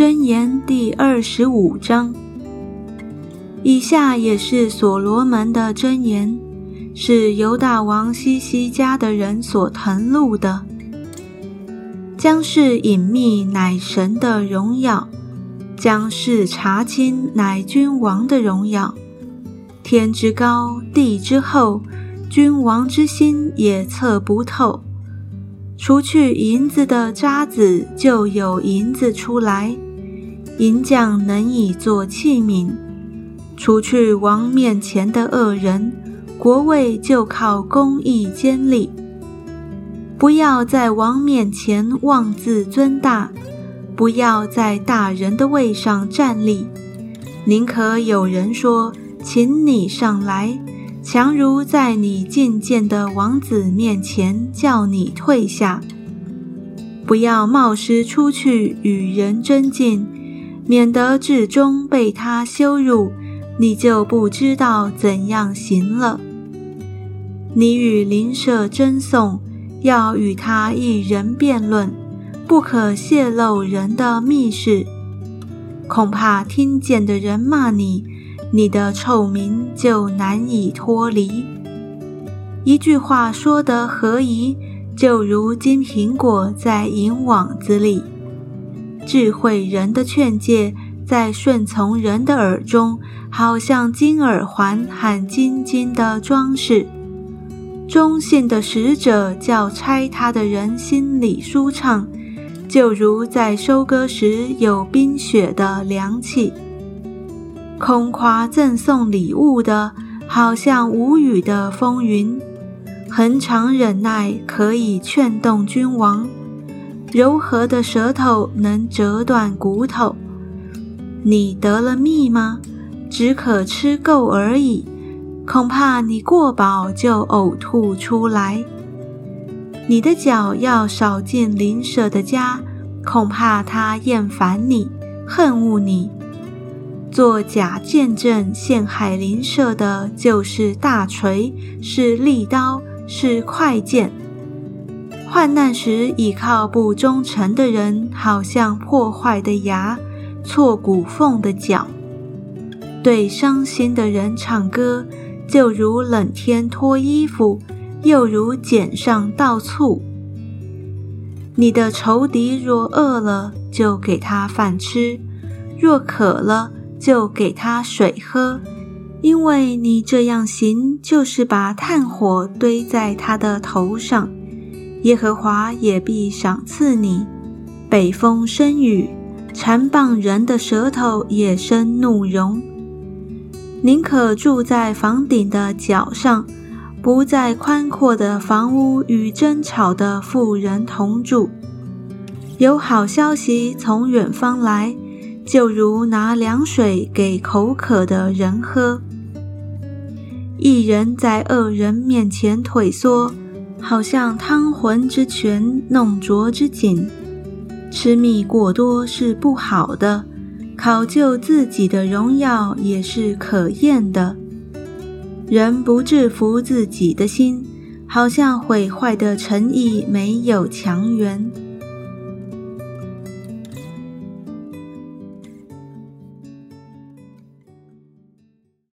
箴言第二十五章。以下也是所罗门的箴言，是犹大王西西家的人所誊录的。将是隐秘，乃神的荣耀；将是查清，乃君王的荣耀。天之高，地之厚，君王之心也测不透。除去银子的渣子，就有银子出来；银匠能以做器皿。除去王面前的恶人，国位就靠公义坚立。不要在王面前妄自尊大，不要在大人的位上站立。宁可有人说：“请你上来。”强如在你觐见的王子面前叫你退下。不要冒失出去与人争竞，免得至终被他羞辱。你就不知道怎样行了。你与邻舍争讼，要与他一人辩论，不可泄露人的密事，恐怕听见的人骂你，你的臭名就难以脱离。一句话说得合宜，就如金苹果在银网子里。智慧人的劝诫。在顺从人的耳中，好像金耳环和金金的装饰；忠信的使者叫拆他的人心里舒畅，就如在收割时有冰雪的凉气。空夸赠送礼物的，好像无雨的风云；恒常忍耐可以劝动君王；柔和的舌头能折断骨头。你得了蜜吗？只可吃够而已，恐怕你过饱就呕吐出来。你的脚要少进邻舍的家，恐怕他厌烦你，恨恶你。做假见证陷害邻舍的，就是大锤，是利刀，是快剑。患难时倚靠不忠诚的人，好像破坏的牙。错骨缝的脚，对伤心的人唱歌，就如冷天脱衣服，又如剪上倒醋。你的仇敌若饿了，就给他饭吃；若渴了，就给他水喝。因为你这样行，就是把炭火堆在他的头上。耶和华也必赏赐你。北风生雨。缠棒人的舌头也生怒容，宁可住在房顶的角上，不在宽阔的房屋与争吵的妇人同住。有好消息从远方来，就如拿凉水给口渴的人喝。一人在恶人面前退缩，好像汤浑之泉，弄浊之井。吃蜜过多是不好的，考究自己的荣耀也是可厌的。人不制服自己的心，好像毁坏的诚意没有强援。